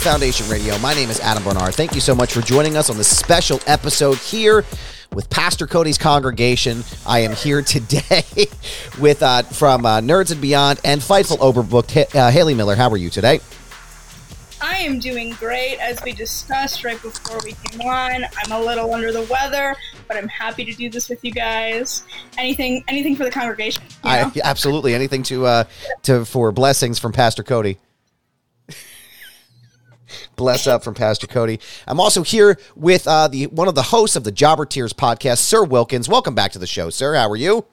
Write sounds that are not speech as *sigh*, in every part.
Foundation Radio. My name is Adam Barnard. Thank you so much for joining us on this special episode here with Pastor Cody's congregation. I am here today *laughs* with uh, from uh, Nerds and Beyond and Fightful Overbooked. Uh, Haley Miller, how are you today? I am doing great, as we discussed right before we came on. I'm a little under the weather, but I'm happy to do this with you guys. Anything, anything for the congregation. I, *laughs* absolutely anything to uh, to for blessings from Pastor Cody. Bless up from Pastor Cody. I'm also here with uh, the one of the hosts of the Jobber Tears podcast, Sir Wilkins. Welcome back to the show, sir. How are you?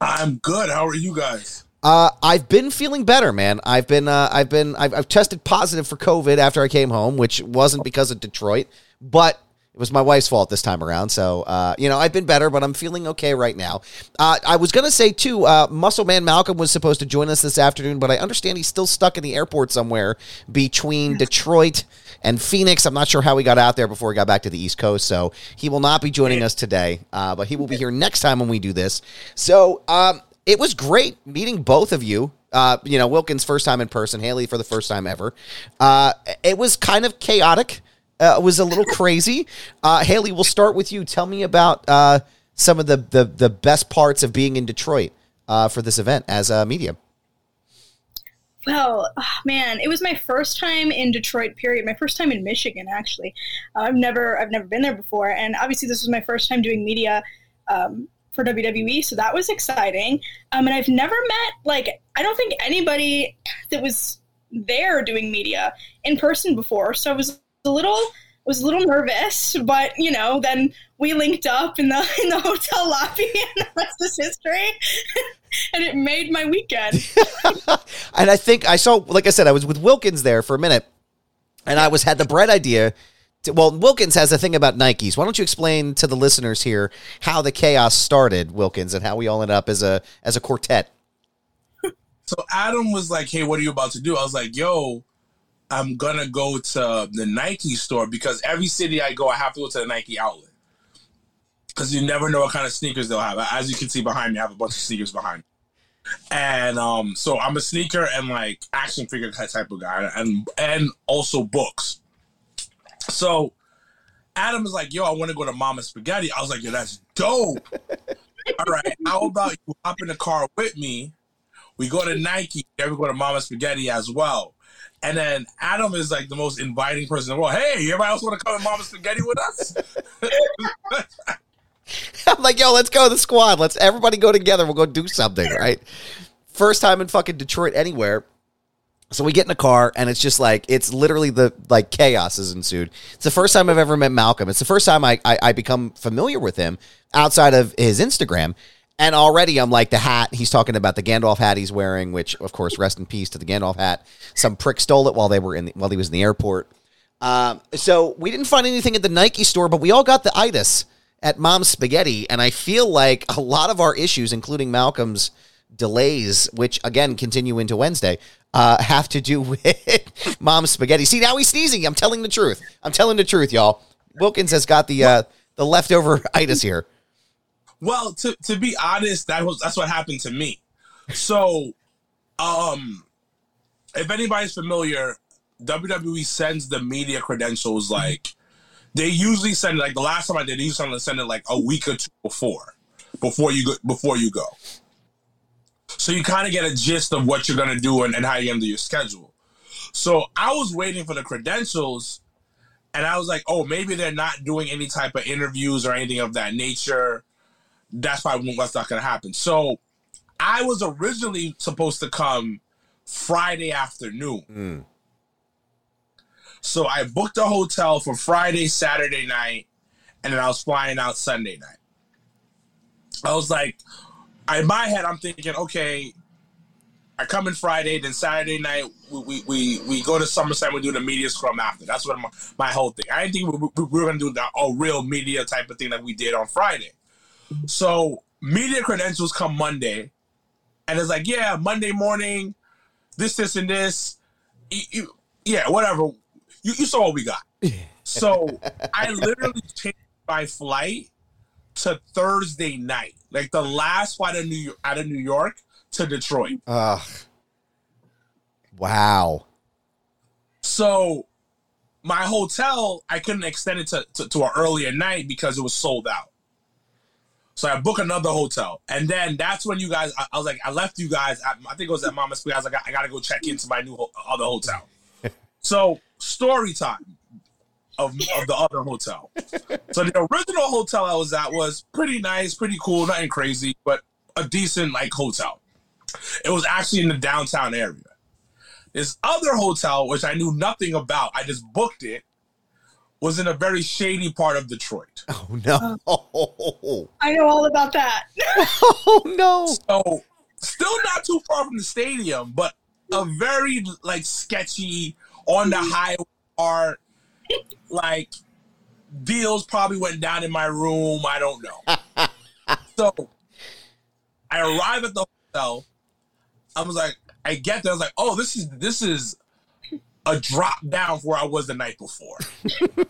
I'm good. How are you guys? Uh, I've been feeling better, man. I've been, uh, I've been, I've, I've tested positive for COVID after I came home, which wasn't because of Detroit, but it was my wife's fault this time around. So, uh, you know, I've been better, but I'm feeling okay right now. Uh, I was gonna say too, uh, Muscle Man Malcolm was supposed to join us this afternoon, but I understand he's still stuck in the airport somewhere between *laughs* Detroit and Phoenix. I'm not sure how he got out there before he got back to the East Coast, so he will not be joining us today. Uh, but he will be here next time when we do this. So, um, it was great meeting both of you. Uh, you know, Wilkins first time in person, Haley for the first time ever. Uh, it was kind of chaotic. Uh, was a little crazy. Uh, Haley, we'll start with you. Tell me about uh, some of the, the the best parts of being in Detroit uh, for this event as a media. Well, ah, man, it was my first time in Detroit. Period. My first time in Michigan, actually. I've never, I've never been there before, and obviously this was my first time doing media um, for WWE, so that was exciting. Um, and I've never met, like, I don't think anybody that was there doing media in person before, so I was a little, was a little nervous, but you know, then we linked up in the *laughs* in the hotel lobby, *laughs* and the rest is history. *laughs* and it made my weekend. and I think I saw, like I said, I was with Wilkins there for a minute, and I was had the bright idea. To, well, Wilkins has a thing about Nikes. Why don't you explain to the listeners here how the chaos started, Wilkins, and how we all ended up as a as a quartet? So Adam was like, "Hey, what are you about to do?" I was like, "Yo, I'm gonna go to the Nike store because every city I go, I have to go to the Nike outlet because you never know what kind of sneakers they'll have. As you can see behind me, I have a bunch of sneakers behind. Me. And um, so I'm a sneaker and like action figure type of guy, and and also books. So Adam is like, "Yo, I want to go to Mama Spaghetti." I was like, "Yo, that's dope." *laughs* All right, how about you hop in the car with me? We go to Nike. Then we go to Mama Spaghetti as well. And then Adam is like the most inviting person in the world. Hey, everybody else want to come to Mama Spaghetti with us? *laughs* I'm like, yo, let's go the squad. Let's everybody go together. We'll go do something, right? First time in fucking Detroit anywhere. So we get in a car and it's just like it's literally the like chaos has ensued. It's the first time I've ever met Malcolm. It's the first time I, I I become familiar with him outside of his Instagram. And already I'm like the hat. He's talking about the Gandalf hat he's wearing, which of course, rest in peace to the Gandalf hat. Some prick stole it while they were in the, while he was in the airport. Um, so we didn't find anything at the Nike store, but we all got the itis at Mom's Spaghetti, and I feel like a lot of our issues, including Malcolm's delays, which again continue into Wednesday, uh, have to do *laughs* with Mom's Spaghetti. See, now he's sneezing. I'm telling the truth. I'm telling the truth, y'all. Wilkins has got the uh, the leftover *laughs* itis here. Well, to to be honest, that was that's what happened to me. So, um, if anybody's familiar, WWE sends the media credentials like they usually send like the last time I did, they usually send it like a week or two before, before you go before you go. So you kind of get a gist of what you're gonna do and, and how you're gonna do your schedule. So I was waiting for the credentials, and I was like, oh, maybe they're not doing any type of interviews or anything of that nature. That's probably what's not gonna happen. So I was originally supposed to come Friday afternoon. Mm. So I booked a hotel for Friday, Saturday night, and then I was flying out Sunday night. I was like, in my head, I'm thinking, okay, I come in Friday, then Saturday night we we, we, we go to SummerSlam. We do the media scrum after. That's what my, my whole thing. I didn't think we, we, we were gonna do the a real media type of thing that we did on Friday. So media credentials come Monday, and it's like, yeah, Monday morning, this, this, and this. You, you, yeah, whatever. You, you saw what we got. So I literally changed my flight to Thursday night, like the last flight of New York, out of New York to Detroit. Ugh. Wow. So my hotel, I couldn't extend it to, to, to an earlier night because it was sold out. So I booked another hotel, and then that's when you guys. I, I was like, I left you guys. At, I think it was at Mama Square. I was like, I, got to go check into my new ho- other hotel. *laughs* so story time of, of the other hotel. so the original hotel I was at was pretty nice, pretty cool, nothing crazy, but a decent like hotel. It was actually in the downtown area. This other hotel, which I knew nothing about, I just booked it, was in a very shady part of Detroit. *laughs* Oh no. Oh, *laughs* I know all about that. Oh no. So still not too far from the stadium, but a very like sketchy on the mm-hmm. highway part, like deals probably went down in my room. I don't know. *laughs* so I arrive at the hotel. I was like, I get there. I was like, oh, this is this is a drop down from where I was the night before. *laughs*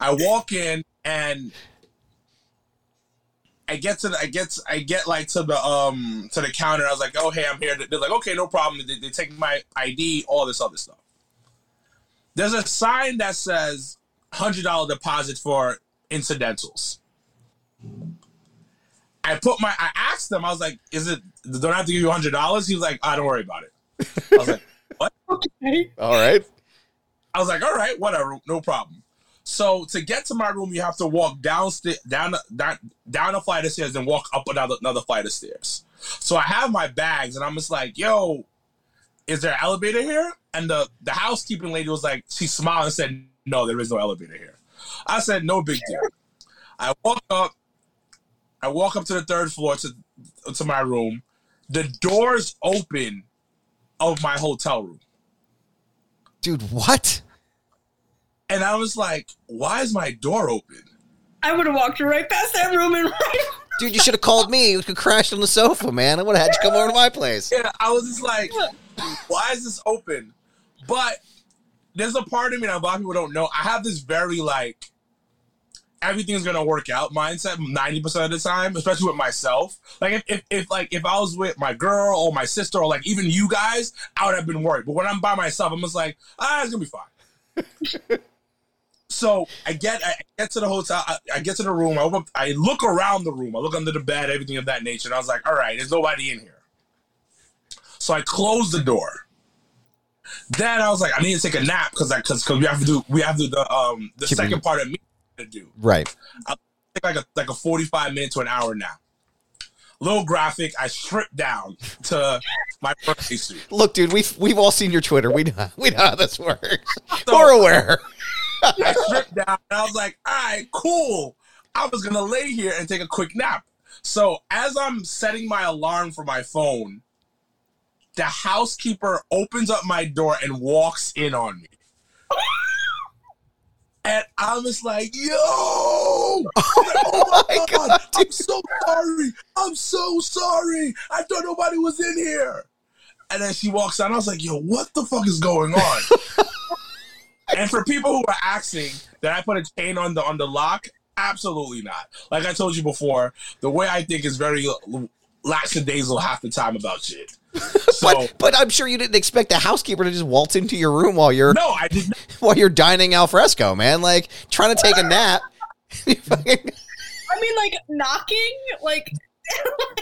I walk in and I get to the, I get I get like to the um to the counter. I was like, oh hey, I'm here. They're like, okay, no problem. They, they take my ID, all this other stuff. There's a sign that says hundred dollar deposit for incidentals. I put my I asked them, I was like, is it don't I have to give you hundred dollars? He was like, I don't worry about it. I was like, what? Okay. All right. I was like, all right, whatever, no problem. So to get to my room, you have to walk downstairs, down, down, down a flight of stairs, and walk up another another flight of stairs. So I have my bags, and I'm just like, yo, is there an elevator here? And the the housekeeping lady was like, she smiled and said, no, there is no elevator here. I said, no big deal. I walk up, I walk up to the third floor to to my room. The doors open of my hotel room. Dude, what? And I was like, why is my door open? I would have walked right past that room and *laughs* right. Dude, you should have called me. You could crash on the sofa, man. I would have had you come over to my place. Yeah, I was just like, why is this open? But there's a part of me that a lot of people don't know. I have this very like everything's gonna work out mindset 90% of the time, especially with myself. Like if, if, if like if I was with my girl or my sister or like even you guys, I would have been worried. But when I'm by myself, I'm just like, ah, it's gonna be fine. *laughs* so I get I get to the hotel, I, I get to the room, I, I look around the room, I look under the bed, everything of that nature, and I was like, all right, there's nobody in here. So I closed the door. Then I was like, I need to take a nap because because because we have to do we have to do the um the Keep second it- part of me to do Right. take like a like a 45 minute to an hour now. Little graphic, I stripped down to my birthday suit. Look, dude, we've we've all seen your Twitter. We know we know how this works. We're aware. I stripped down and I was like, all right, cool. I was gonna lay here and take a quick nap. So as I'm setting my alarm for my phone, the housekeeper opens up my door and walks in on me. And I'm just like, yo! *laughs* Oh my *laughs* God, I'm so sorry. I'm so sorry. I thought nobody was in here. And then she walks out. And I was like, yo, what the fuck is going on? *laughs* and for people who are asking that I put a chain on the on the lock, absolutely not. Like I told you before, the way I think is very lackadaisical half the time about shit. *laughs* So But but I'm sure you didn't expect the housekeeper to just waltz into your room while you're no, I did not. *laughs* while you're dining al fresco, man. Like trying to take a nap. *laughs* I mean, like knocking, like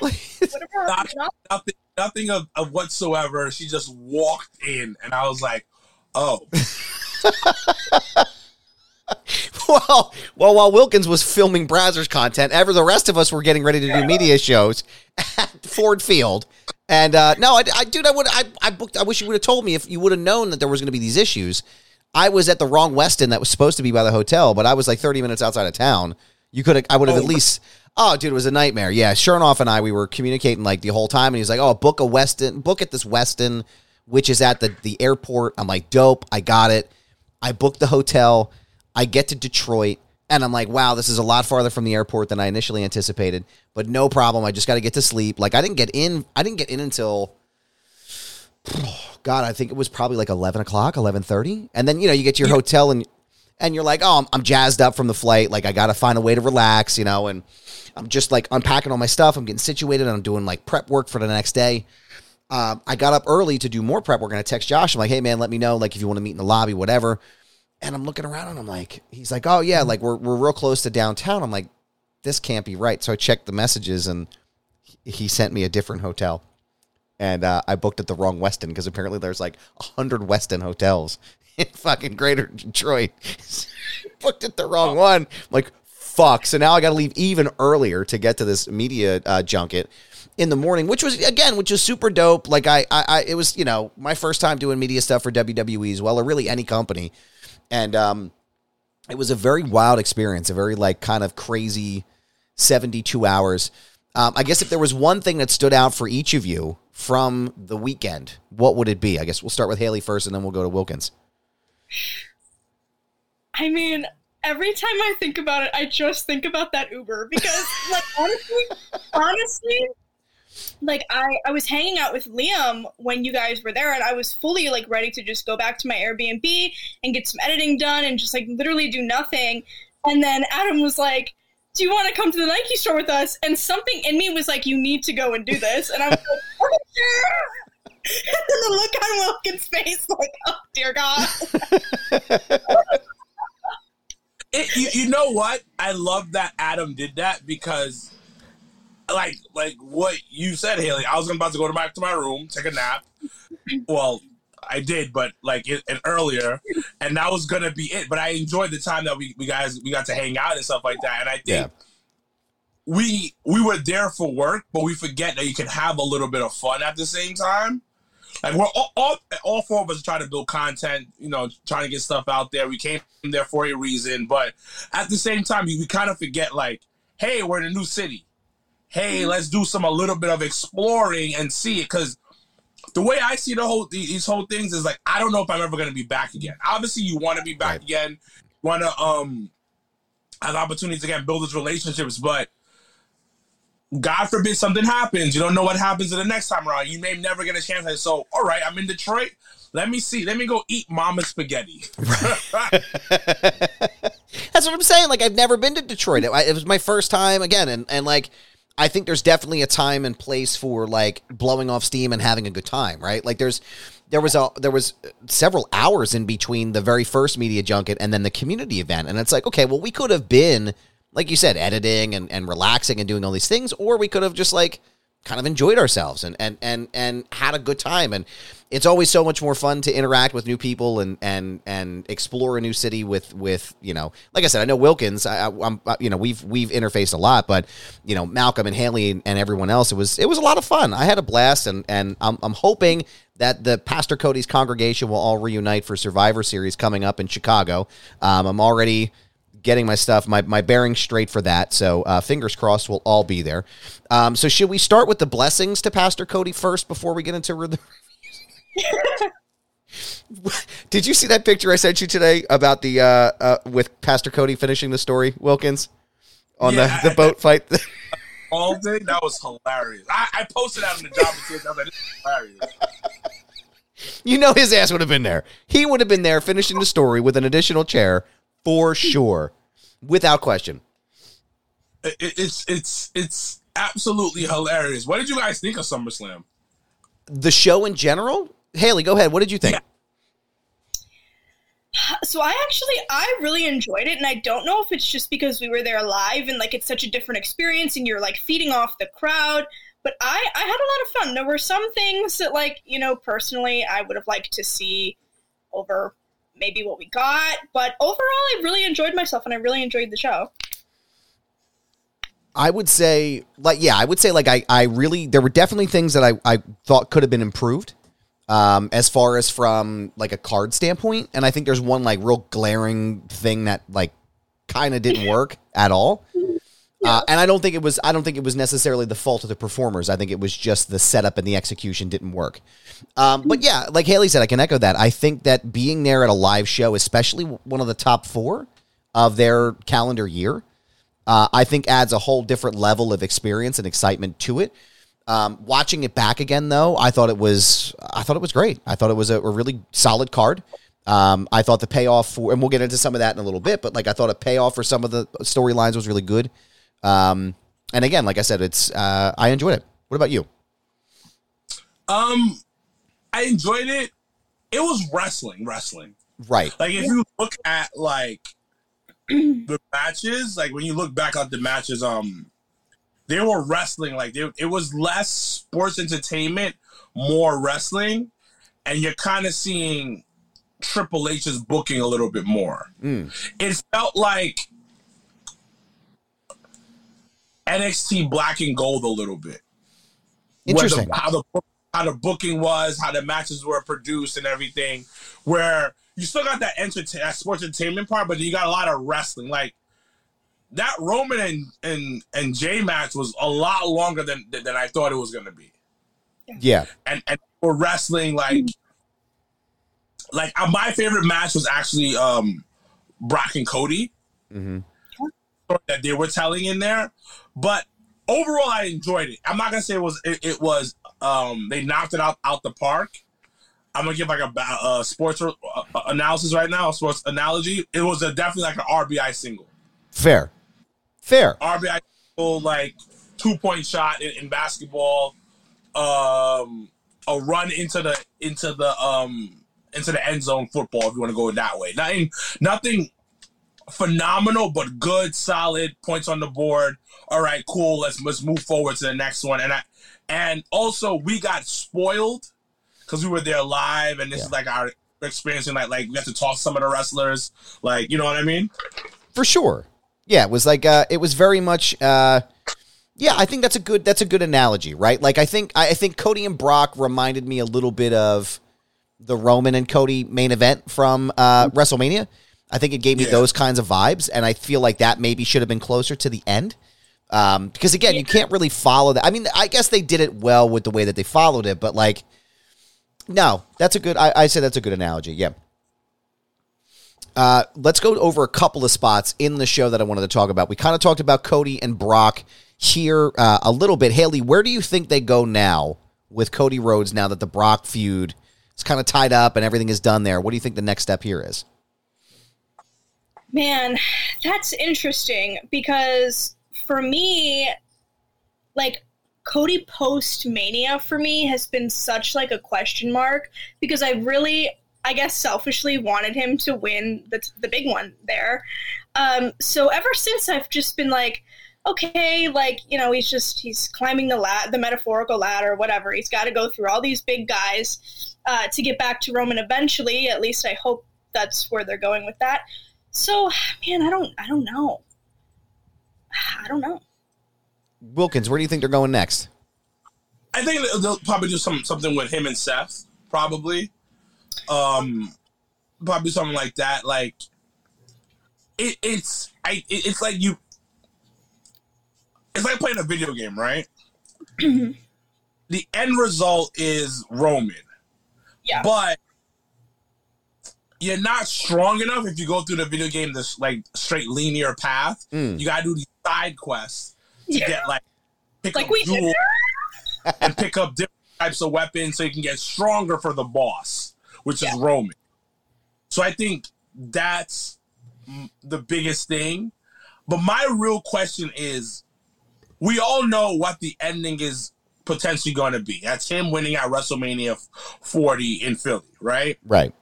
whatever. Knock- knock- Nothing, nothing of, of whatsoever. She just walked in, and I was like, "Oh, *laughs* well, well, while Wilkins was filming Brazzers content, ever the rest of us were getting ready to do media shows at Ford Field. And uh, no, I, I, dude, I would, I, I booked. I wish you would have told me if you would have known that there was going to be these issues. I was at the wrong Westin that was supposed to be by the hotel, but I was like 30 minutes outside of town. You could have, I would have Oh. at least, Oh, dude, it was a nightmare. Yeah, Chernoff and I, we were communicating like the whole time, and he's like, "Oh, book a Westin, book at this Westin, which is at the the airport." I'm like, "Dope, I got it." I booked the hotel. I get to Detroit, and I'm like, "Wow, this is a lot farther from the airport than I initially anticipated." But no problem. I just got to get to sleep. Like, I didn't get in. I didn't get in until. God, I think it was probably like eleven o'clock, eleven thirty, and then you know you get to your hotel and and you're like, oh, I'm, I'm jazzed up from the flight. Like I got to find a way to relax, you know, and I'm just like unpacking all my stuff. I'm getting situated. and I'm doing like prep work for the next day. Um, I got up early to do more prep work and I text Josh. I'm like, hey man, let me know like if you want to meet in the lobby, whatever. And I'm looking around and I'm like, he's like, oh yeah, like we're we're real close to downtown. I'm like, this can't be right. So I checked the messages and he sent me a different hotel. And uh, I booked at the wrong Westin because apparently there's like a hundred Westin hotels *laughs* in fucking Greater Detroit. *laughs* booked at the wrong one. I'm like, fuck. So now I got to leave even earlier to get to this media uh, junket in the morning, which was again, which was super dope. Like I, I, I, it was you know my first time doing media stuff for WWE as well, or really any company, and um, it was a very wild experience, a very like kind of crazy seventy two hours. Um, I guess if there was one thing that stood out for each of you from the weekend, what would it be? I guess we'll start with Haley first, and then we'll go to Wilkins. I mean, every time I think about it, I just think about that Uber because, like, honestly, *laughs* honestly, like I, I was hanging out with Liam when you guys were there, and I was fully like ready to just go back to my Airbnb and get some editing done and just like literally do nothing. And then Adam was like, "Do you want to come to the Nike store with us?" And something in me was like, "You need to go and do this." And I was like, *laughs* and then the look on Wilkins' face, like, "Oh dear God." *laughs* It, you, you know what? I love that Adam did that because, like, like what you said, Haley. I was about to go to back to my room, take a nap. *laughs* Well, I did, but like it, and earlier, and that was gonna be it. But I enjoyed the time that we, we guys we got to hang out and stuff like that. And I think Yeah. we we were there for work, but we forget that you can have a little bit of fun at the same time. Like we're all, all, all four of us trying to build content, you know, trying to get stuff out there. We came there for a reason, but at the same time, we kind of forget like, hey, we're in a new city. Hey, let's do some a little bit of exploring and see it because the way I see the whole these whole things is like I don't know if I'm ever going to be back again. Obviously, you want to be back Right. again, want to um have opportunities again, build those relationships, but God forbid something happens. You don't know what happens in the next time around. You may never get a chance. So, all right, I'm in Detroit. Let me see. Let me go eat mama's spaghetti. *laughs* That's what I'm saying. Like I've never been to Detroit. It, it was my first time again, and and like I think there's definitely a time and place for like blowing off steam and having a good time, right? Like there's there was a there was several hours in between the very first media junket and then the community event, and it's like okay, well we could have been like you said, editing and and relaxing and doing all these things, or we could have just like kind of enjoyed ourselves and and and and had a good time and it's always so much more fun to interact with new people and and and explore a new city with with you know like I said I know Wilkins I, I'm you know we've we've interfaced a lot but you know Malcolm and Haley and, and everyone else it was it was a lot of fun I had a blast and and I'm I'm hoping that the Pastor Cody's congregation will all reunite for Survivor Series coming up in Chicago um, I'm already getting my stuff, my, my bearings straight for that. So uh, fingers crossed we'll all be there. Um, so should we start with the blessings to Pastor Cody first before we get into the *laughs* Did you see that picture I sent you today about the uh, uh, with Pastor Cody finishing the story, Wilkins, on Yeah, the, the boat fight? *laughs* All day, that was hilarious. I, I posted that on the job. I was like, this is hilarious. you know his ass would have been there. He would have been there finishing the story with an additional chair for sure, without question. It, it- it's it's it's absolutely hilarious. What did you guys think of SummerSlam? The show in general, Haley, go ahead. What did you think? Yeah. So I actually I really enjoyed it and I don't know if it's just because we were there live and like it's such a different experience and you're like feeding off the crowd but I I had a lot of fun. There were some things that like, you know, personally I would have liked to see over maybe what we got, but overall I really enjoyed myself and I really enjoyed the show. I would say, like, yeah, I would say, like, I, I really, there were definitely things that I, I thought could have been improved, um, as far as from like a card standpoint, and I think there's one like real glaring thing that like kind of didn't *laughs* work at all. Uh, and I don't think it was. I don't think it was necessarily the fault of the performers. I think it was just the setup and the execution didn't work. Um, but yeah, like Haley said, I can echo that. I think that being there at a live show, especially one of the top four of their calendar year, uh, I think adds a whole different level of experience and excitement to it. Um, watching it back again, though, I thought it was. I thought it was great. I thought it was a, a really solid card. Um, I thought the payoff for, and we'll get into some of that in a little bit, but like I thought a payoff for some of the storylines was really good. Um, and again, like I said, it's uh, I enjoyed it. What about you? Um, I enjoyed it. It was wrestling, wrestling. Right. Like if you look at like *clears throat* the matches, like when you look back at the matches, um, they were wrestling. Like they, it was less sports entertainment, more wrestling, and you're kind of seeing Triple H's booking a little bit more. Mm. It felt like NXT Black and Gold a little bit. Interesting. The, how the how the booking was, how the matches were produced, and everything. Where you still got that entertain that sports entertainment part, but you got a lot of wrestling. Like that Roman and and and Jey match was a lot longer than than I thought it was going to be. Yeah. and and for wrestling like like uh, my favorite match was actually um Brock and Cody. Mm-hmm. that they were telling in there but overall I enjoyed it. I'm not gonna say it was it, it was um they knocked it out out the park. I'm gonna give like a, ba- uh sports uh, uh, analysis right now a sports analogy. It was a, definitely like an RBI single. Fair. Fair. RBI like two point shot in, in basketball, um, a run into the into the um into the end zone football if you want to go that way. Nothing nothing phenomenal, but good, solid points on the board. All right, cool. Let's let's move forward to the next one. And I and also we got spoiled because we were there live, and this Yeah. is like our experiencing like like we have to talk to some of the wrestlers, like you know what I mean. For sure. Yeah, it was like uh it was very much uh yeah, I think that's a good that's a good analogy, right? Like I think I I think Cody and Brock reminded me a little bit of the Roman and Cody main event from uh WrestleMania. I think it gave me Yeah. those kinds of vibes and I feel like that maybe should have been closer to the end. Um because again, you can't really follow that. I mean, I guess they did it well with the way that they followed it, but like no, that's a good I, I say that's a good analogy. Yeah. Uh, let's go over a couple of spots in the show that I wanted to talk about. We kind of talked about Cody and Brock here uh, a little bit. Haley, where do you think they go now with Cody Rhodes now that the Brock feud is kind of tied up and everything is done there? What do you think the next step here is? Man, that's interesting because for me, like Cody post Mania for me has been such like a question mark because I really, I guess, selfishly wanted him to win the the big one there. Um, so ever since I've just been like, okay, like you know, he's just he's climbing the lat, the metaphorical ladder, whatever. He's got to go through all these big guys uh, to get back to Roman eventually. At least I hope that's where they're going with that. So, man, I don't, I don't know. I don't know. Wilkins, where do you think they're going next? I think they'll- they'll probably do some something with him and Seth, probably. Um, probably something like that. Like, it, it's I, it, it's like you. It's like playing a video game, right? the end result is Roman, Yeah. but you're not strong enough if you go through the video game this like straight linear path. Mm. You gotta do these side quests to Yeah. get like pick Like up we did. and pick up different types of weapons so you can get stronger for the boss, which is Roman. So I think that's the biggest thing. But my real question is we all know what the ending is potentially going to be. That's him winning at WrestleMania 40 in Philly, right? Right.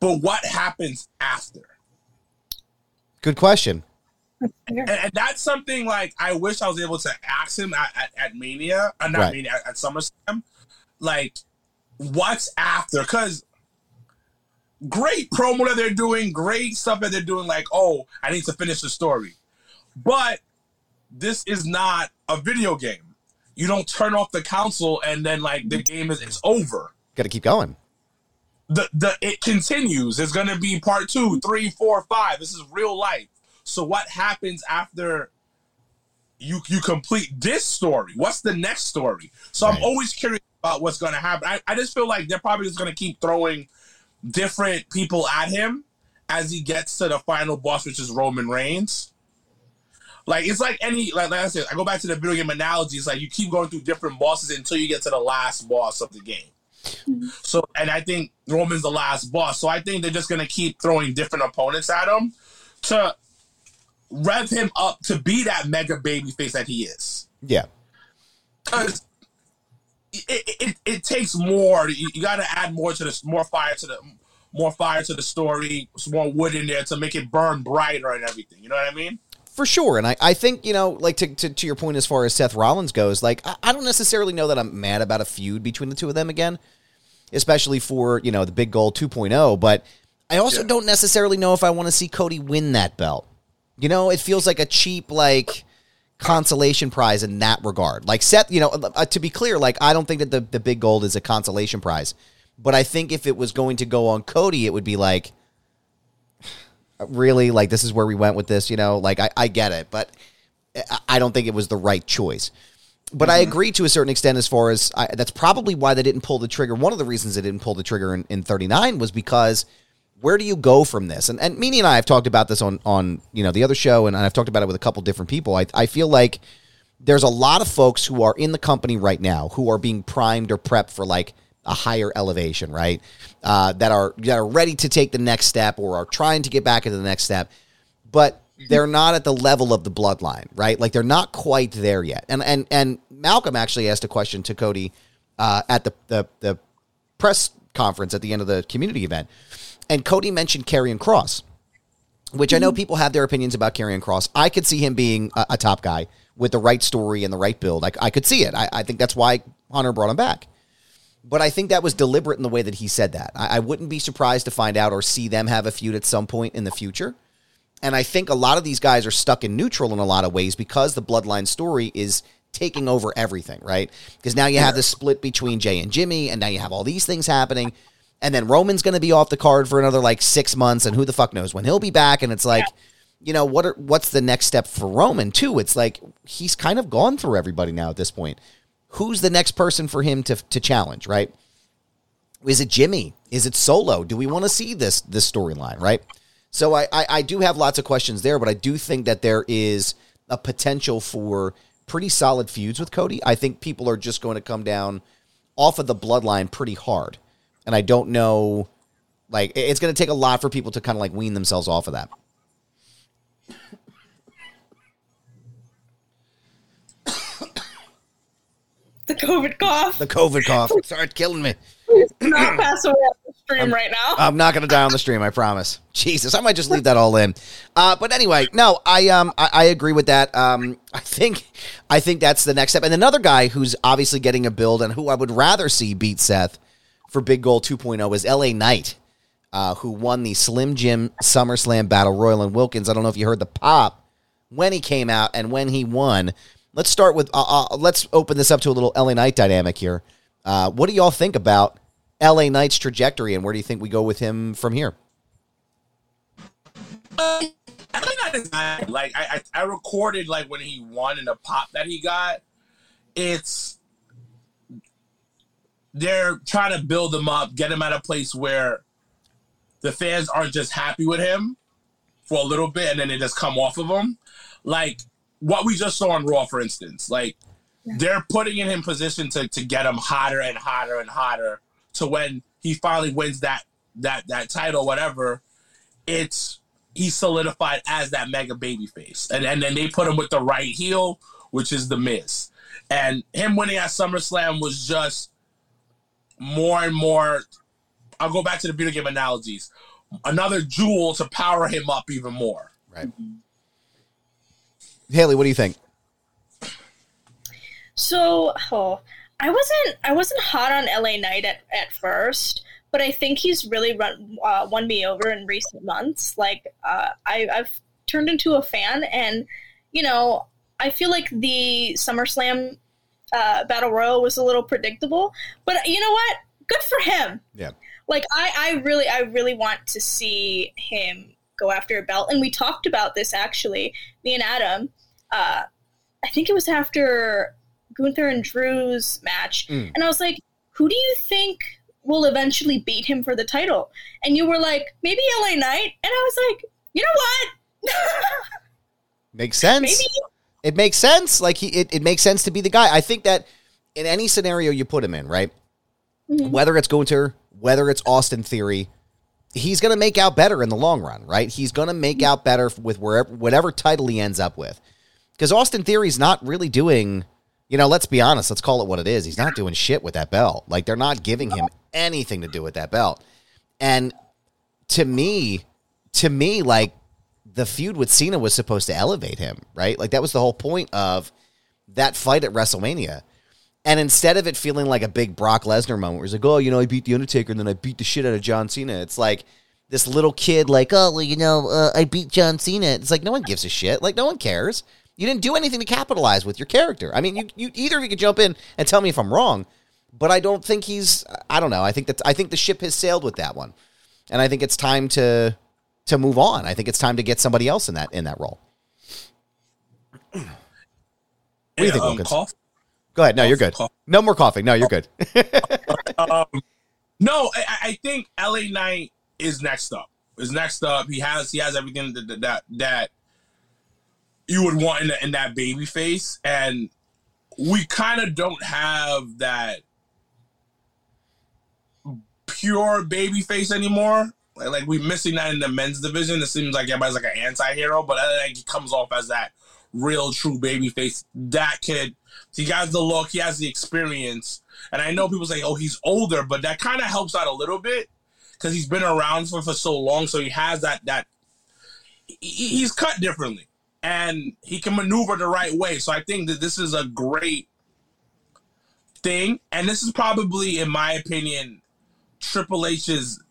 But what happens after? Good question. And, and that's something like I wish I was able to ask him at, at, at Mania, uh, not Right. Mania, at, at SummerSlam. Like, what's after? Because great promo that they're doing, great stuff that they're doing. Like, oh, I need to finish the story, but this is not a video game. You don't turn off the console and then like the game is it's over. Got to keep going. The the it continues. There's gonna be part two, three, four, five. This is real life. So what happens after you you complete this story. What's the next story? So Right. I'm always curious about what's going to happen. I, I just feel like they're probably just going to keep throwing different people at him as he gets to the final boss, which is Roman Reigns. Like it's like any like, like I said, I go back to the video game analogy. It's like you keep going through different bosses until you get to the last boss of the game. Mm-hmm. So, and I think Roman's the last boss. So I think they're just gonna keep throwing different opponents at him to rev him up to be that mega baby face that he is. Yeah. Because it, it, takes more. You, you got to add more to this, more fire to the, more fire to the story, some more wood in there to make it burn brighter and everything. You know what I mean? For sure. And I, I think, you know, like to, to, to your point as far as Seth Rollins goes, like, I, I don't necessarily know that I'm mad about a feud between the two of them again, especially for, you know, the big gold 2.0. But I also Yeah. don't necessarily know if I want to see Cody win that belt. You know, it feels like a cheap, like, consolation prize in that regard. Like, Seth, you know, uh, to be clear, like, I don't think that the, the big gold is a consolation prize. But I think if it was going to go on Cody, it would be like, *sighs* really like this is where we went with this you know like i, I get it but I- i don't think it was the right choice but i agree to a certain extent as far as I, that's probably why they didn't pull the trigger one of the reasons they didn't pull the trigger in, in 39 was because where do you go from this and, and Meanie and i have talked about this on on you know the other show and i've talked about it with a couple different people i, I feel like there's a lot of folks who are in the company right now who are being primed or prepped for like a higher elevation, right? Uh, that are that are ready to take the next step or are trying to get back into the next step, but they're not at the level of the bloodline, right? Like they're not quite there yet. And and and Malcolm actually asked a question to Cody uh, at the, the the press conference at the end of the community event, and Cody mentioned Karrion Kross which I know mm-hmm. people have their opinions about Karrion Kross. I could see him being a, a top guy with the right story and the right build. I, I could see it. I, I think that's why Hunter brought him back. But I think that was deliberate in the way that he said that. I, I wouldn't be surprised to find out or see them have a feud at some point in the future. And I think a lot of these guys are stuck in neutral in a lot of ways because the bloodline story is taking over everything, right? Because now you have this split between Jey and Jimmy, and now you have all these things happening. And then Roman's going to be off the card for another like six months, and who the fuck knows when he'll be back? And it's like, you know, what are what's the next step for Roman too? It's like he's kind of gone through everybody now at this point. Who's the next person for him to to challenge, right? Is it Jimmy? Is it Solo? Do we want to see this this storyline, right? So I, I I do have lots of questions there, but I do think that there is a potential for pretty solid feuds with Cody. I think people are just going to come down off of the bloodline pretty hard, and I don't know. Like it's going to take a lot for people to kind of like wean themselves off of that. The COVID cough. The COVID cough *laughs* started killing me. not pass away on the stream right now. I'm not going to die on the stream. I promise. Jesus, I might just leave that all in. Uh, but anyway, no, I um I, I agree with that. Um, I think I think that's the next step. And another guy who's obviously getting a build and who I would rather see beat Seth for Big Gold 2.0 is L.A. Knight, uh, who won the Slim Jim SummerSlam Battle Royal in Wilkins. I don't know if you heard the pop when he came out and when he won. Let's start with uh, uh, let's open this up to a little LA Knight dynamic here. Uh, what do y'all think about LA Knight's trajectory and where do you think we go with him from here? Like I, I I recorded like when he won and the pop that he got. It's they're trying to build him up, get him at a place where the fans aren't just happy with him for a little bit and then they just come off of him. Like what we just saw on Raw, for instance. Like they're putting in him position to, to get him hotter and hotter and hotter to when he finally wins that that that title, whatever, it's he's solidified as that mega baby face. And and then they put him with the right heel, which is the Miz. And him winning at SummerSlam was just more and more I'll go back to the video game analogies. Another jewel to power him up even more. Right. Haley, what do you think? So, oh, I wasn't I wasn't hot on LA Knight at, at first, but I think he's really run uh, won me over in recent months. Like uh, I, I've turned into a fan, and you know I feel like the SummerSlam uh, Battle Royal was a little predictable, but you know what? Good for him. Yeah. Like I, I really I really want to see him go after a belt, and we talked about this actually. Me and Adam. Uh, I think it was after Gunther and Drew's match, Mm. and I was like, who do you think will eventually beat him for the title? And you were like, maybe LA Knight, and I was like, you know what? *laughs* Makes sense. maybe It makes sense. Like he, it, it makes sense to be the guy. I think that in any scenario you put him in, right? Mhm. Whether it's Gunther, whether it's Austin Theory, he's going to make out better in the long run, right? He's going to make out better with wherever whatever title he ends up with. Because Austin Theory's not really doing, you know, let's be honest, let's call it what it is. He's not doing shit with that belt. Like they're not giving him anything to do with that belt. And to me, to me, like the feud with Cena was supposed to elevate him, right? Like that was the whole point of that fight at WrestleMania. And instead of it feeling like a big Brock Lesnar moment where he's like, oh, you know, I beat The Undertaker and then I beat the shit out of John Cena, it's like this little kid, like, oh, well, you know, uh, I beat John Cena. It's like, no one gives a shit. Like, no one cares. You didn't do anything to capitalize with your character. I mean, you, you either of you could jump in and tell me if I'm wrong, but I don't think he's, I don't know. I think that, I think the ship has sailed with that one. And I think it's time to, to move on. I think it's time to get somebody else in that, in that role. What do you think, um? Go ahead. No, you're good. No more coughing. No, you're good. *laughs* um, no, I, I think LA Knight is next up. Is next up. He has he has everything that that that you would want in, the, in that baby face, and we kind of don't have that pure baby face anymore. Like, like we're missing that in the men's division. It seems like everybody's like an anti-hero, but I think he comes off as that real true baby face. That kid, he has the look, he has the experience. And I know people say, oh, he's older, but that kind of helps out a little bit because he's been around for, for so long. So he has that, that he- he's cut differently and he can maneuver the right way. So I think that this is a great thing. And this is probably, in my opinion, Triple H's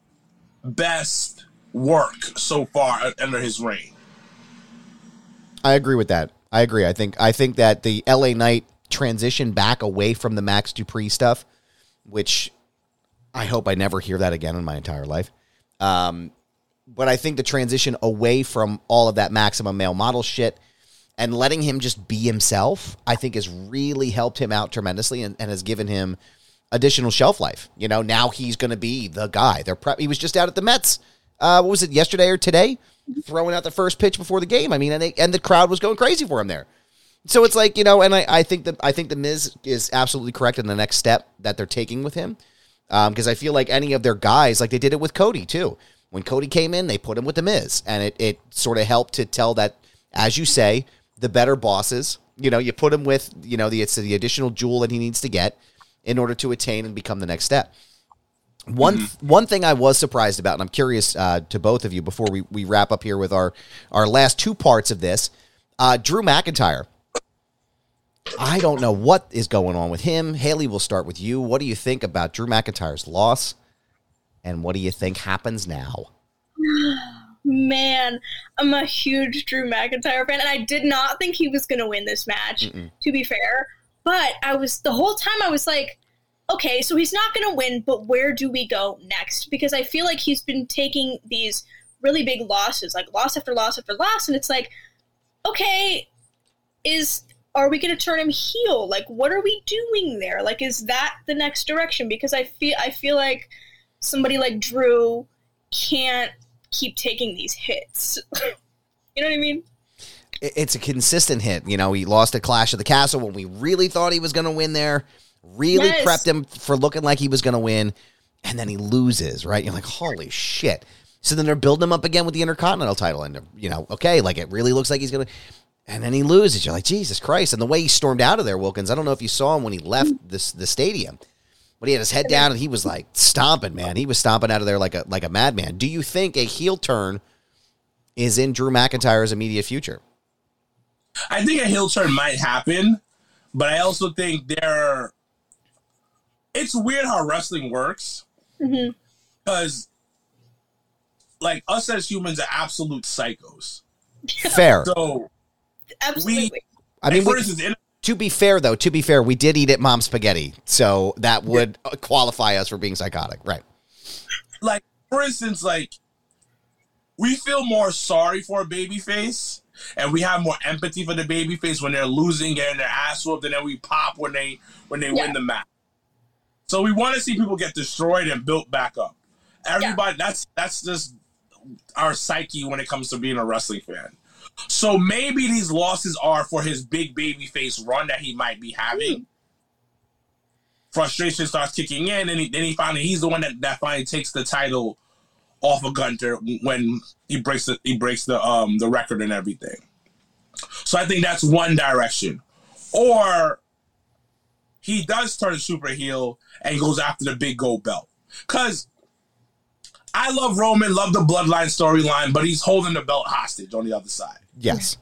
best work so far under his reign. I agree with that. I agree. I think I think that the LA Knight transition back away from the Max Dupri stuff, which I hope I never hear that again in my entire life. Um, but I think the transition away from all of that maximum male model shit and letting him just be himself, I think has really helped him out tremendously and, and has given him additional shelf life. You know, now he's going to be the guy. They're pre- he was just out at the Mets. Uh, what was it yesterday or today? Throwing out the first pitch before the game. I mean, and they, and the crowd was going crazy for him there. So it's like you know, and I, I think that I think the Miz is absolutely correct in the next step that they're taking with him, because I feel like any of their guys, like they did it with Cody too. When Cody came in, they put him with the Miz, and it it sort of helped to tell that, as you say, the better bosses. You know, you put him with you know the it's the additional jewel that he needs to get in order to attain and become the next step. One one thing I was surprised about, and I'm curious uh, to both of you before we, we wrap up here with our our last two parts of this. Uh, Drew McIntyre. I don't know what is going on with him. Haley, we'll start with you. What do you think about Drew McIntyre's loss, and what do you think happens now? Man, I'm a huge Drew McIntyre fan, and I did not think he was going to win this match, Mm-mm. to be fair. But I was, the whole time, I was like, okay, so he's not going to win, but where do we go next? Because I feel like he's been taking these really big losses, like loss after loss after loss, and it's like, okay, is are we going to turn him heel? Like, what are we doing there? Like, is that the next direction? Because I feel I feel like somebody like Drew can't keep taking these hits. *laughs* you know what I mean? It- It's a consistent hit. You know, he lost at Clash of the Castle when we really thought he was going to win there. Really Yes. prepped him for looking like he was going to win, and then he loses. Right? You're like, holy shit. So then they're building him up again with the Intercontinental title, and you know, okay, like it really looks like he's going to. And then he loses. You're like, Jesus Christ! And the way he stormed out of there, Wilkins. I don't know if you saw him when he left this the stadium, but he had his head down and he was like stomping. Man, he was stomping out of there like a like a madman. Do you think a heel turn is in Drew McIntyre's immediate future? I think a heel turn might happen, but I also think there. It's weird how wrestling works mm-hmm. because, like, us as humans are absolute psychos. *laughs* Fair. So, Absolutely. I mean, for we, instance, in, to be fair though, to be fair, we did eat at mom's spaghetti, so that would uh, qualify us for being psychotic, right? like, for instance, like, we feel more sorry for a baby face and we have more empathy for the babyface when they're losing, getting their ass whooped, and then we pop when they when they Yeah. win the match. So we want to see people get destroyed and built back up. Everybody, that's that's just our psyche when it comes to being a wrestling fan. So maybe these losses are for his big baby face run that he might be having. Mm. Frustration starts kicking in, and he, then he finally he's the one that, that finally takes the title off of Gunther when he breaks the he breaks the um the record and everything. So I think that's one direction. Or he does turn super heel and goes after the big gold belt. Cause I love Roman, love the bloodline storyline, but he's holding the belt hostage on the other side. Yes.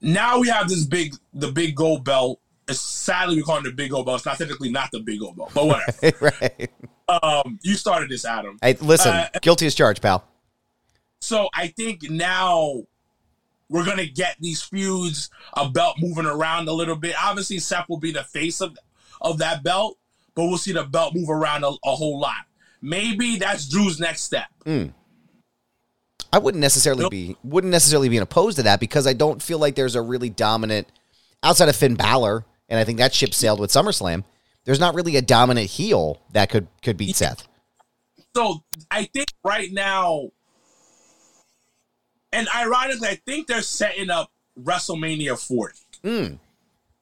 Now we have this big the big gold belt. Sadly we call it the big belt. It's not technically not the big belt, but whatever. *laughs* right. um, you started this, Adam. Hey, listen, Uh, guilty as charged, pal. So I think now we're gonna get these feuds, a belt moving around a little bit. Obviously, Seth will be the face of of that belt, but we'll see the belt move around a, a whole lot. Maybe that's Drew's next step. I wouldn't necessarily Nope. be wouldn't necessarily be opposed to that because I don't feel like there's a really dominant outside of Finn Balor, and I think that ship sailed with SummerSlam. There's not really a dominant heel that could could beat Seth. So I think right now, and ironically, I think they're setting up WrestleMania 40.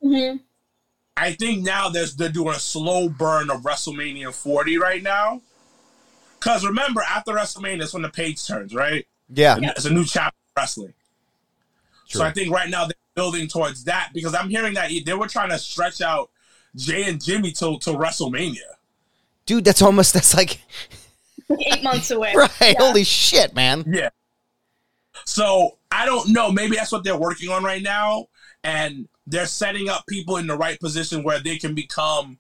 hmm I think now there's they're doing a slow burn of WrestleMania 40 right now. Cause remember, after WrestleMania, that's when the page turns, right? Yeah, It's a new chapter of wrestling. So I think right now they're building towards that because I'm hearing that they were trying to stretch out Jey and Jimmy till till WrestleMania. dude, that's almost that's like Eight months away. *laughs* right. Yeah. Holy shit, man! Yeah. So I don't know. Maybe that's what they're working on right now, and they're setting up people in the right position where they can become,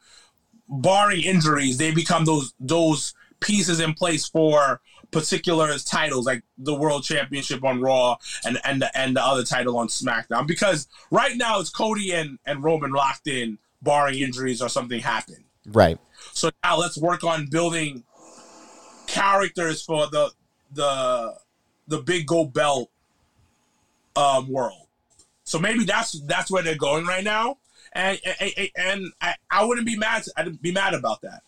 barring injuries, they become those those pieces in place for particular titles like the World Championship on Raw and and the, and the other title on SmackDown. Because right now it's Cody and and Roman locked in, barring injuries or something happen. Right. So now let's work on building characters for the the the big gold belt um world. So maybe that's that's where they're going right now. And and, and- and I, I wouldn't be mad I'd be mad about that.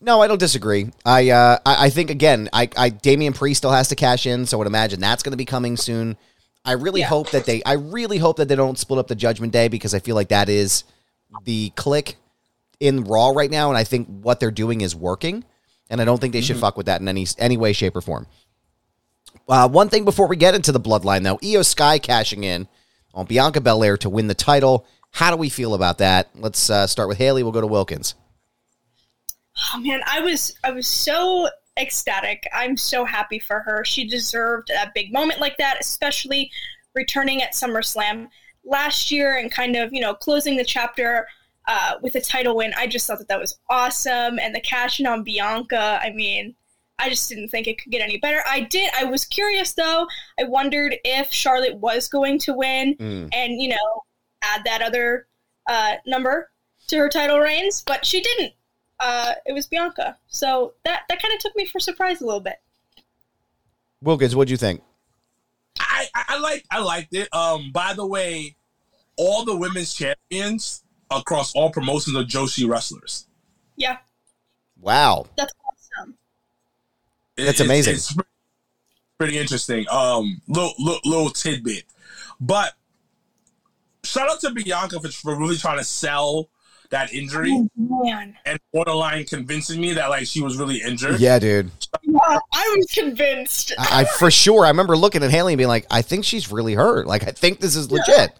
No, I don't disagree. I uh, I, I think again, I, I Damian Priest still has to cash in, so I would imagine that's going to be coming soon. I really Yeah. hope that they, I really hope that they don't split up the Judgment Day because I feel like that is the click in Raw right now, and I think what they're doing is working, and I don't think they should fuck with that in any any way, shape, or form. Uh, one thing before we get into the bloodline, though, IYO SKY cashing in on Bianca Belair to win the title. How do we feel about that? Let's uh, start with Haley. We'll go to Wilkins. Oh man, I was I was so ecstatic. I'm so happy for her. She deserved a big moment like that, especially returning at SummerSlam last year and kind of you know closing the chapter uh, with a title win. I just thought that that was awesome, and the cash in on Bianca. I mean. I just didn't think it could get any better. I did. I was curious though. I wondered if Charlotte was going to win Mm. and, you know, add that other uh, number to her title reigns, but she didn't uh, it was Bianca. So that that kind of took me for surprise a little bit. Wilkins, what'd you think? I, I, I like I liked it. Um by the way, all the women's champions across all promotions are Joshi wrestlers. Yeah, Wow. that's awesome. It- That's it's- amazing. It's, pretty interesting. Um, little, little little tidbit, but shout out to Bianca for, for really trying to sell that injury Oh, man, and borderline convincing me that like she was really injured. Yeah, dude. Wow, I was convinced. I, I for sure. I remember looking at Haley and being like, I think she's really hurt. Like, I think this is legit.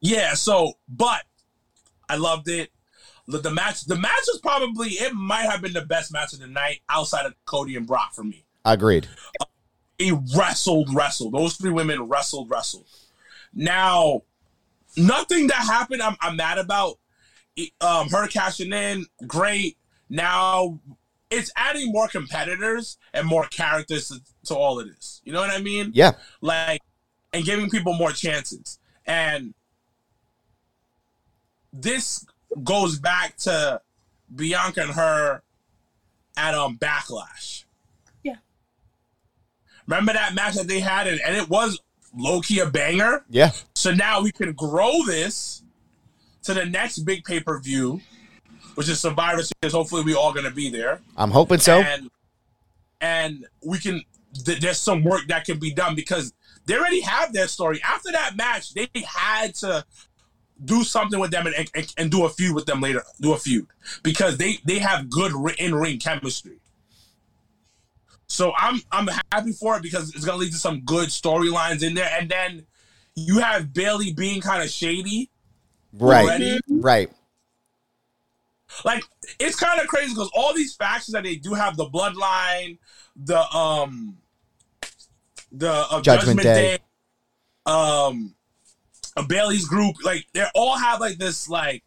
Yeah. So, but I loved it. The, the match, the match was probably it might have been the best match of the night outside of Cody and Brock for me. Agreed. he wrestled, wrestled. Those three women wrestled, wrestled. Now, nothing that happened I'm, I'm mad about. Um, her cashing in, great. Now, it's adding more competitors and more characters to, to all of this. You know what I mean? Yeah. Like, and giving people more chances. And this goes back to Bianca and her at um Backlash. Yeah. Remember that match that they had, and, and it was low key a banger. Yeah. So now we can grow this to the next big pay per view, which is Survivor Series. Hopefully, we all gonna be there, I'm hoping so. and and we can. Th- there's some work that can be done because they already have their story. After that match, they had to do something with them and, and, and do a feud with them later. Do a feud because they they have good in ring chemistry. So I'm I'm happy for it because it's gonna lead to some good storylines in there, and then you have Bayley being kind of shady right. already. Right. Like it's kind of crazy because all these factions that they do have the bloodline, the um, the uh, Judgment Judgment, Day. Day, um, a Bayley's group, like they all have like this like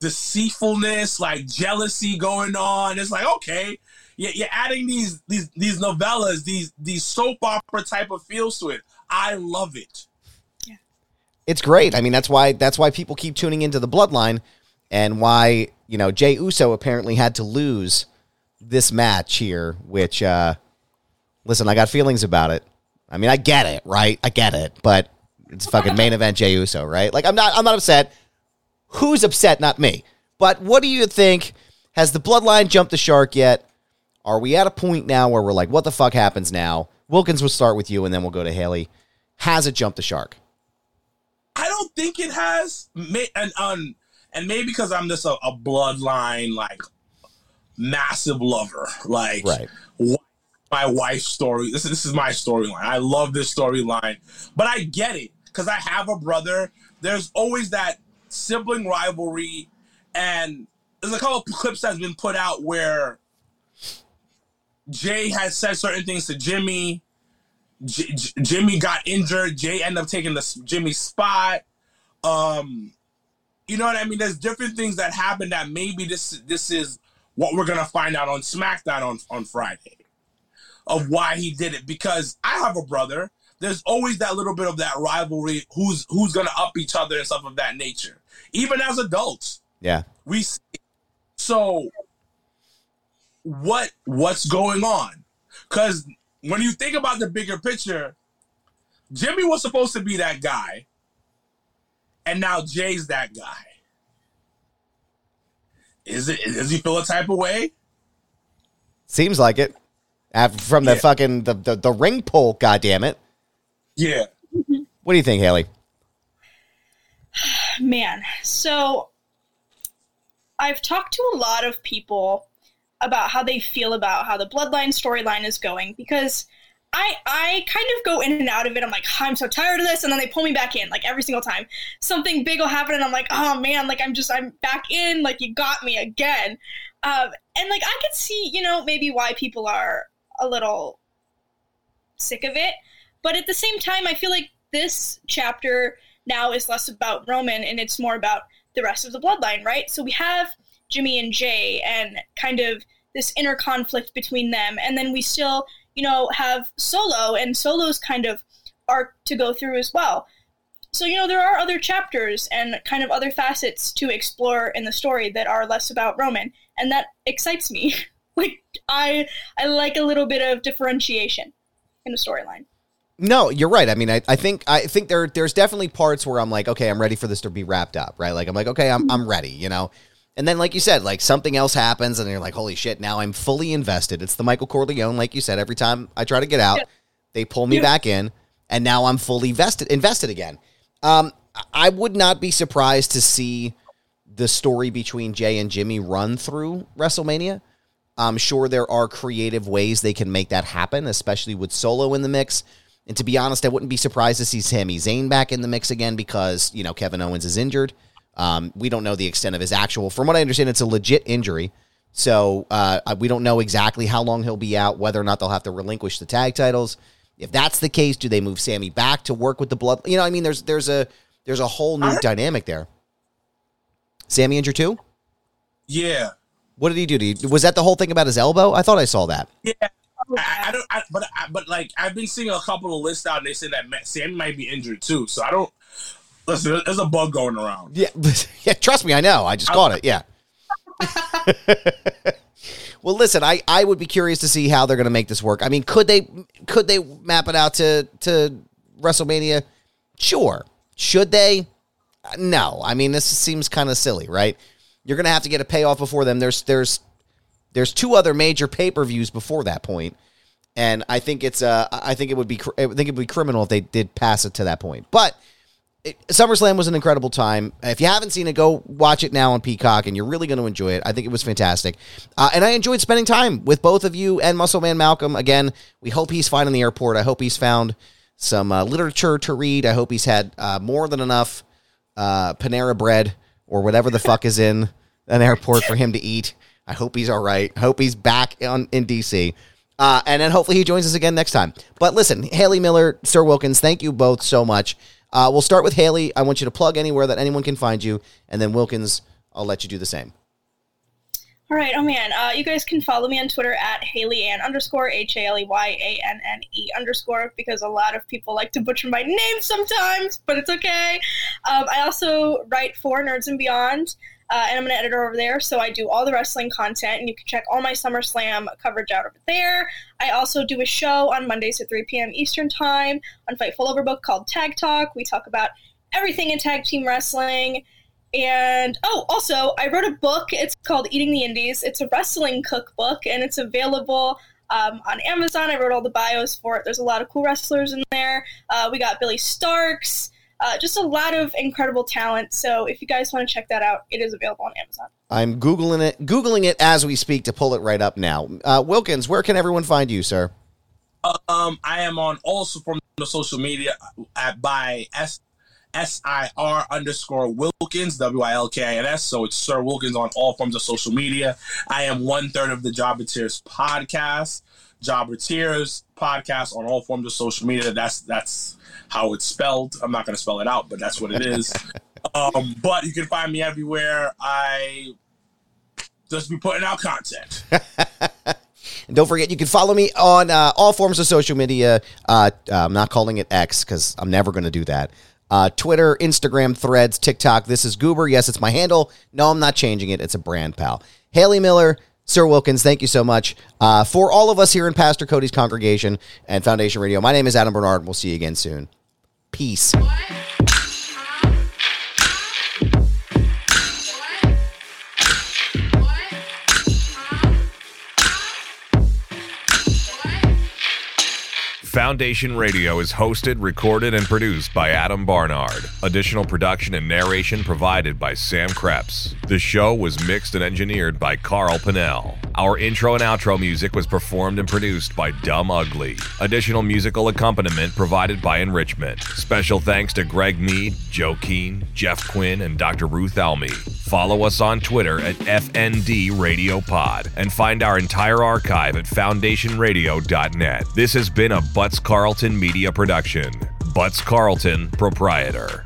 deceitfulness, like jealousy going on. It's like okay, you're, you're adding these these these novellas, these these soap opera type of feels to it. I love it. It's great. I mean, that's why that's why people keep tuning into the bloodline and why, you know, Jey Uso apparently had to lose this match here, which uh listen, I got feelings about it. I mean, I get it, right? I get it, but it's fucking main event Jey Uso, right? Like I'm not I'm not upset. Who's upset? Not me. But what do you think? Has the bloodline jumped the shark yet? Are we at a point now where we're like, what the fuck happens now? Wilkins, we'll start with you and then we'll go to Haley. Has it jumped the shark? Don't think it has. And um, and maybe because I'm just a, a bloodline like massive lover, like Right. my wife's story. This is this is my storyline. I love this storyline, but I get it because I have a brother. There's always that sibling rivalry, and there's a couple of clips that's been put out where Jey has said certain things to Jimmy. J- J- Jimmy got injured. Jey ended up taking the s- Jimmy's spot. Um, you know what I mean? There's different things that happen that maybe this this is what we're gonna find out on SmackDown on on Friday of why he did it. Because I have a brother. There's always that little bit of that rivalry. Who's who's gonna up each other and stuff of that nature. Even as adults, Yeah. we see. So what what's going on? Because when you think about the bigger picture, Jimmy was supposed to be that guy, and now Jey's that guy. Is it? Does he feel a type of way? Seems like it. After, from the Yeah. fucking the, the the ring pull, God damn it! Yeah. What do you think, Haley? *sighs* Man, so I've talked to a lot of people about how they feel about how the bloodline storyline is going because I I kind of go in and out of it. I'm like, I'm so tired of this, and then they pull me back in like every single time. Something big will happen, and I'm like, oh man, like I'm just I'm back in, like you got me again. Um, and like I could see, you know, maybe why people are a little sick of it, but at the same time, I feel like this chapter now is less about Roman and it's more about the rest of the bloodline, right? So we have Jimmy and Jey and kind of this inner conflict between them, and then we still, you know, have Solo and Solo's kind of arc to go through as well. So, you know, there are other chapters and kind of other facets to explore in the story that are less about Roman, and that excites me. *laughs* like I I like a little bit of differentiation in the storyline. No, you're right. I mean, I, I think I think there there's definitely parts where I'm like, okay, I'm ready for this to be wrapped up, right? Like I'm like, okay, I'm I'm ready, you know. And then, like you said, like something else happens, and you're like, holy shit! Now I'm fully invested. It's the Michael Corleone, like you said. Every time I try to get out, Yeah. they pull me Yeah. back in, and now I'm fully vested, invested again. Um, I would not be surprised to see the story between Jey and Jimmy run through WrestleMania. I'm sure there are creative ways they can make that happen, especially with Solo in the mix. And to be honest, I wouldn't be surprised to see Sami Zayn back in the mix again because, you know, Kevin Owens is injured. Um, we don't know the extent of his actual, from what I understand, it's a legit injury. So uh, we don't know exactly how long he'll be out, whether or not they'll have to relinquish the tag titles. If that's the case, do they move Sami back to work with the blood? You know, I mean, there's there's a there's a whole new dynamic there. Sami injured too? Yeah. What did he do? Did he, was that the whole thing about his elbow? I thought I saw that. Yeah. I, I don't. I, but but like I've been seeing a couple of lists out. and They say that Sami might be injured too. So I don't. Listen, there's a bug going around. Yeah, *laughs* yeah. Trust me, I know. I just caught it. Yeah. *laughs* Well, listen, I, I would be curious to see how they're going to make this work. I mean, could they could they map it out to to WrestleMania? Sure. Should they? No. I mean, this seems kind of silly, right? You're going to have to get a payoff before them. There's there's there's two other major pay per views before that point, and I think it's uh I think it would be I think it would be criminal if they did pass it to that point. But it, SummerSlam was an incredible time. If you haven't seen it, go watch it now on Peacock, and you're really going to enjoy it. I think it was fantastic, uh, and I enjoyed spending time with both of you and Muscle Man Malcolm. Again, we hope he's fine in the airport. I hope he's found some uh, literature to read. I hope he's had uh, more than enough uh, Panera bread or whatever the fuck is in an airport for him to eat. I hope he's all right. I hope he's back on, in DC. Uh, and then hopefully he joins us again next time. But listen, Haley Miller, Sir Wilkins, thank you both so much. Uh, we'll start with Haley. I want you to plug anywhere that anyone can find you. And then Wilkins, I'll let you do the same. All right. Oh man, uh, you guys can follow me on Twitter at Haley Anne underscore H A L E Y A N N E underscore because a lot of people like to butcher my name sometimes, but it's okay. Um, I also write for Nerds and Beyond. Uh, and I'm an editor over there, so I do all the wrestling content, and you can check all my SummerSlam coverage out over there. I also do a show on Mondays at 3 p.m. Eastern Time on Fightful Overbook called Tag Talk. We talk about everything in tag team wrestling. And oh, also, I wrote a book. It's called Eating the Indies. It's a wrestling cookbook, and it's available um, on Amazon. I wrote all the bios for it. There's a lot of cool wrestlers in there. Uh, we got Billie Starkz uh, just a lot of incredible talent. So if you guys want to check that out, it is available on Amazon. I'm googling it, googling it as we speak to pull it right up now. Uh, Wilkins, where can everyone find you, sir? Um, I am on also from the social media at by s s i r underscore Wilkins W I L K I N S. So it's Sir Wilkins on all forms of social media. I am one third of the Job Jobber podcast. Jobber podcast on all forms of social media. That's that's how it's spelled. I'm not going to spell it out, but that's what it is. *laughs* um, but you can find me everywhere. I just be putting out content. And *laughs* don't forget, you can follow me on uh, all forms of social media. Uh, I'm not calling it X because I'm never going to do that. Uh, Twitter, Instagram, Threads, TikTok. This is Goober. Yes, it's my handle. No, I'm not changing it. It's a brand, pal. Haley Miller, Sir Wilkins, thank you so much. Uh, for all of us here in Pastor Cody's congregation and Foundation Radio, my name is Adam Barnard. We'll see you again soon. Peace. Foundation Radio is hosted, recorded, and produced by Adam Barnard. Additional production and narration provided by Sam Krepps. The show was mixed and engineered by Carl Pannell. Our intro and outro music was performed and produced by Dumb Ugly. Additional musical accompaniment provided by Enrichment. Special thanks to Greg Mead, Joe Keane, Geoff Quinn, and Dr. Ruth Almy. Follow us on Twitter at FND Radio Pod and find our entire archive at foundationradio.net. This has been a Butts Carlton Media Production. Butts Carlton, proprietor.